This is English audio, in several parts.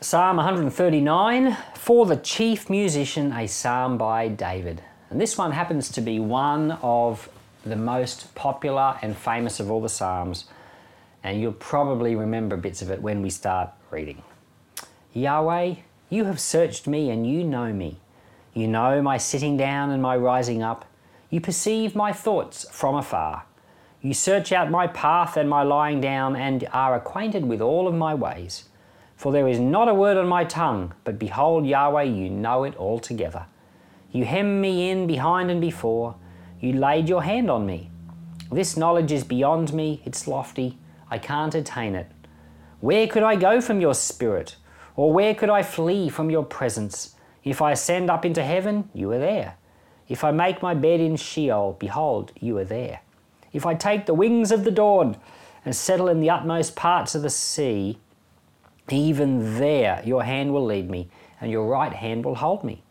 Psalm 139 For the chief musician, a psalm by David. And this one happens to be one of the most popular and famous of all the Psalms. And you'll probably remember bits of it when we start reading. Yahweh, you have searched me and you know me. You know my sitting down and my rising up. You perceive my thoughts from afar. You search out my path and my lying down and are acquainted with all of my ways. For there is not a word on my tongue, but behold, Yahweh, you know it altogether. You hem me in behind and before. You laid your hand on me. This knowledge is beyond me, it's lofty. I can't attain it. Where could I go from your spirit? Or where could I flee from your presence? If I ascend up into heaven, you are there. If I make my bed in Sheol, behold, you are there. If I take the wings of the dawn and settle in the utmost parts of the sea, even there your hand will lead me, and your right hand will hold me.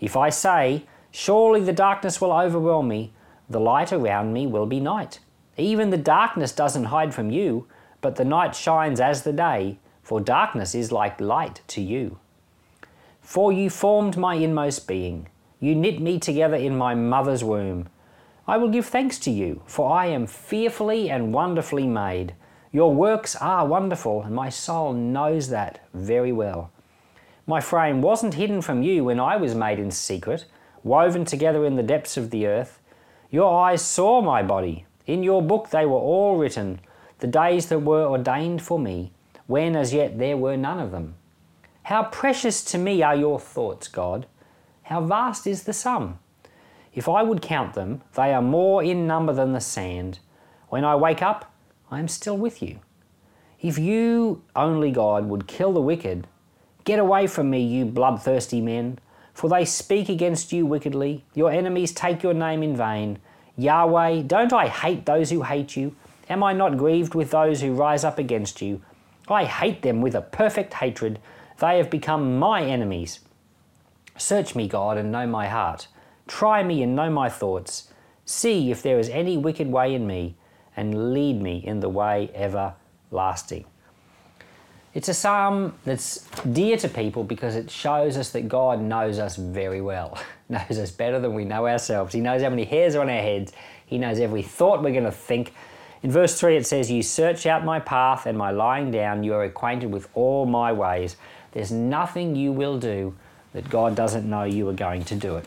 If I say, Surely the darkness will overwhelm me, the light around me will be night. Even the darkness doesn't hide from you, but the night shines as the day, for darkness is like light to you. For you formed my inmost being, you knit me together in my mother's womb. I will give thanks to you, for I am fearfully and wonderfully made. Your works are wonderful, and my soul knows that very well. My frame wasn't hidden from you when I was made in secret, woven together in the depths of the earth. Your eyes saw my body. In your book they were all written, the days that were ordained for me, when as yet there were none of them. How precious to me are your thoughts, God! How vast is the sum! If I would count them, they are more in number than the sand. When I wake up, I am still with you. If you, only God, would kill the wicked, get away from me, you bloodthirsty men, for they speak against you wickedly. Your enemies take your name in vain. Yahweh, don't I hate those who hate you? Am I not grieved with those who rise up against you? I hate them with a perfect hatred. They have become my enemies. Search me, God, and know my heart. Try me and know my thoughts. See if there is any wicked way in me and lead me in the way everlasting. It's a psalm that's dear to people because it shows us that God knows us very well, knows us better than we know ourselves. He knows how many hairs are on our heads, He knows every thought we're going to think. In verse 3, it says, You search out my path and my lying down, you are acquainted with all my ways. There's nothing you will do that God doesn't know you are going to do it.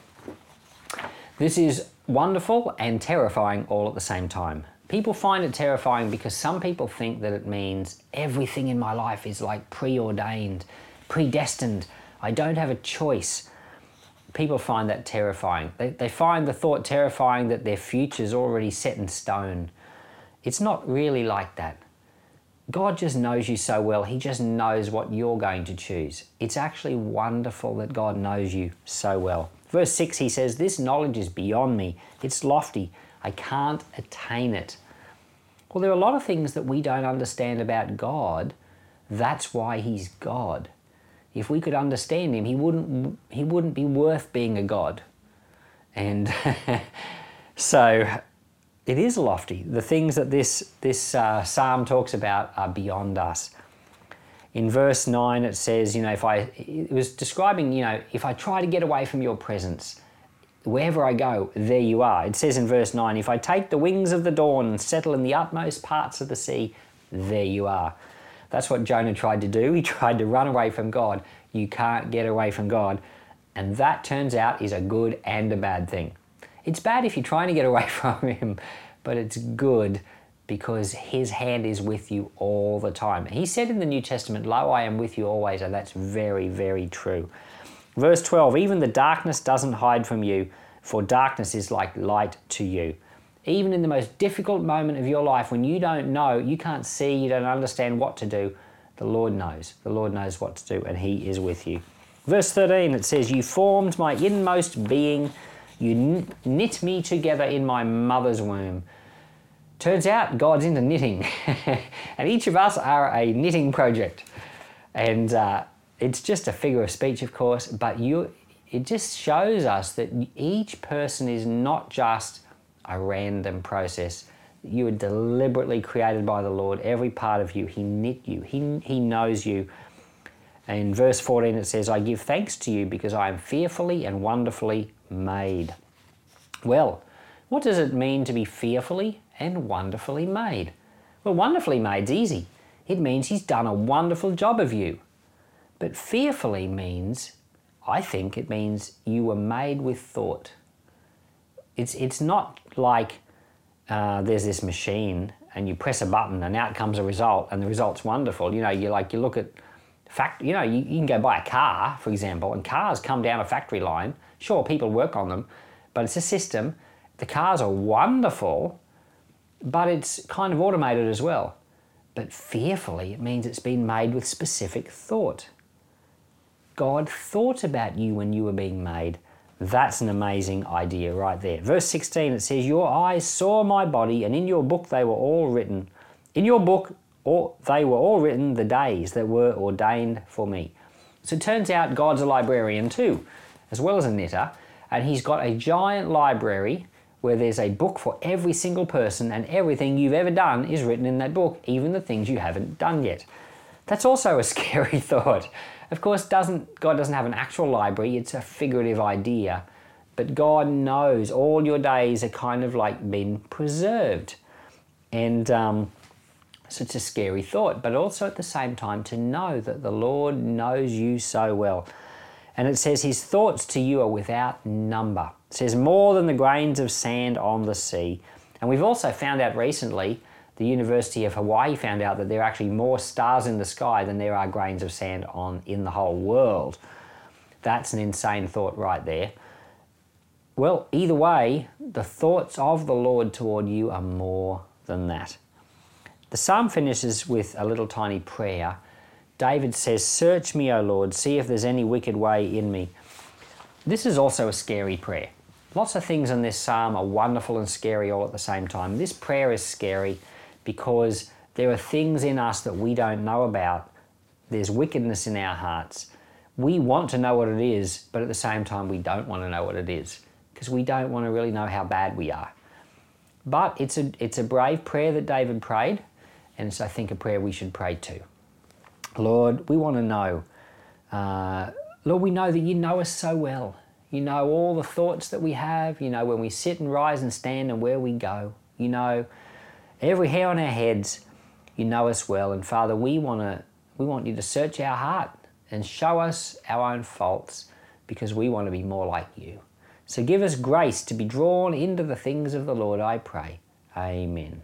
This is wonderful and terrifying all at the same time people find it terrifying because some people think that it means everything in my life is like preordained, predestined. I don't have a choice. People find that terrifying. They, they find the thought terrifying that their future's already set in stone. It's not really like that. God just knows you so well, He just knows what you're going to choose. It's actually wonderful that God knows you so well. Verse 6, he says, This knowledge is beyond me, it's lofty. I can't attain it. Well, there are a lot of things that we don't understand about God. That's why He's God. If we could understand Him, He wouldn't, he wouldn't be worth being a God. And so it is lofty. The things that this, this uh, psalm talks about are beyond us. In verse 9, it says, you know, if I, it was describing, you know, if I try to get away from your presence, Wherever I go, there you are. It says in verse 9, If I take the wings of the dawn and settle in the utmost parts of the sea, there you are. That's what Jonah tried to do. He tried to run away from God. You can't get away from God. And that turns out is a good and a bad thing. It's bad if you're trying to get away from Him, but it's good because His hand is with you all the time. He said in the New Testament, Lo, I am with you always, and that's very, very true. Verse 12 Even the darkness doesn't hide from you, for darkness is like light to you. Even in the most difficult moment of your life, when you don't know, you can't see, you don't understand what to do, the Lord knows. The Lord knows what to do, and He is with you. Verse 13 it says, You formed my inmost being, you knit me together in my mother's womb. Turns out God's into knitting, and each of us are a knitting project. And uh, it's just a figure of speech, of course, but you, it just shows us that each person is not just a random process. You are deliberately created by the Lord. Every part of you, He knit you. He, he knows you. In verse 14, it says, I give thanks to you because I am fearfully and wonderfully made. Well, what does it mean to be fearfully and wonderfully made? Well, wonderfully made's easy. It means he's done a wonderful job of you. But fearfully means, I think it means you were made with thought. It's, it's not like uh, there's this machine and you press a button and out comes a result and the result's wonderful. You know, you like you look at fact, you know, you, you can go buy a car, for example, and cars come down a factory line. Sure, people work on them, but it's a system. The cars are wonderful, but it's kind of automated as well. But fearfully, it means it's been made with specific thought. God thought about you when you were being made. That's an amazing idea right there. Verse 16 it says, Your eyes saw my body, and in your book they were all written. In your book or they were all written the days that were ordained for me. So it turns out God's a librarian too, as well as a knitter, and he's got a giant library where there's a book for every single person, and everything you've ever done is written in that book, even the things you haven't done yet. That's also a scary thought. Of course, doesn't God doesn't have an actual library, it's a figurative idea. But God knows all your days are kind of like been preserved. And um, such a scary thought, but also at the same time to know that the Lord knows you so well. And it says, His thoughts to you are without number. It says, more than the grains of sand on the sea. And we've also found out recently, the University of Hawaii found out that there are actually more stars in the sky than there are grains of sand on in the whole world. That's an insane thought right there. Well, either way, the thoughts of the Lord toward you are more than that. The psalm finishes with a little tiny prayer. David says, Search me, O Lord, see if there's any wicked way in me. This is also a scary prayer. Lots of things in this psalm are wonderful and scary all at the same time. This prayer is scary because there are things in us that we don't know about. There's wickedness in our hearts. We want to know what it is, but at the same time, we don't want to know what it is because we don't want to really know how bad we are. But it's a, it's a brave prayer that David prayed and it's, I think, a prayer we should pray to. Lord, we want to know. Uh, Lord, we know that you know us so well. You know all the thoughts that we have. You know when we sit and rise and stand and where we go. You know every hair on our heads. You know us well. And Father, we want to we want you to search our heart and show us our own faults because we want to be more like you. So give us grace to be drawn into the things of the Lord, I pray. Amen.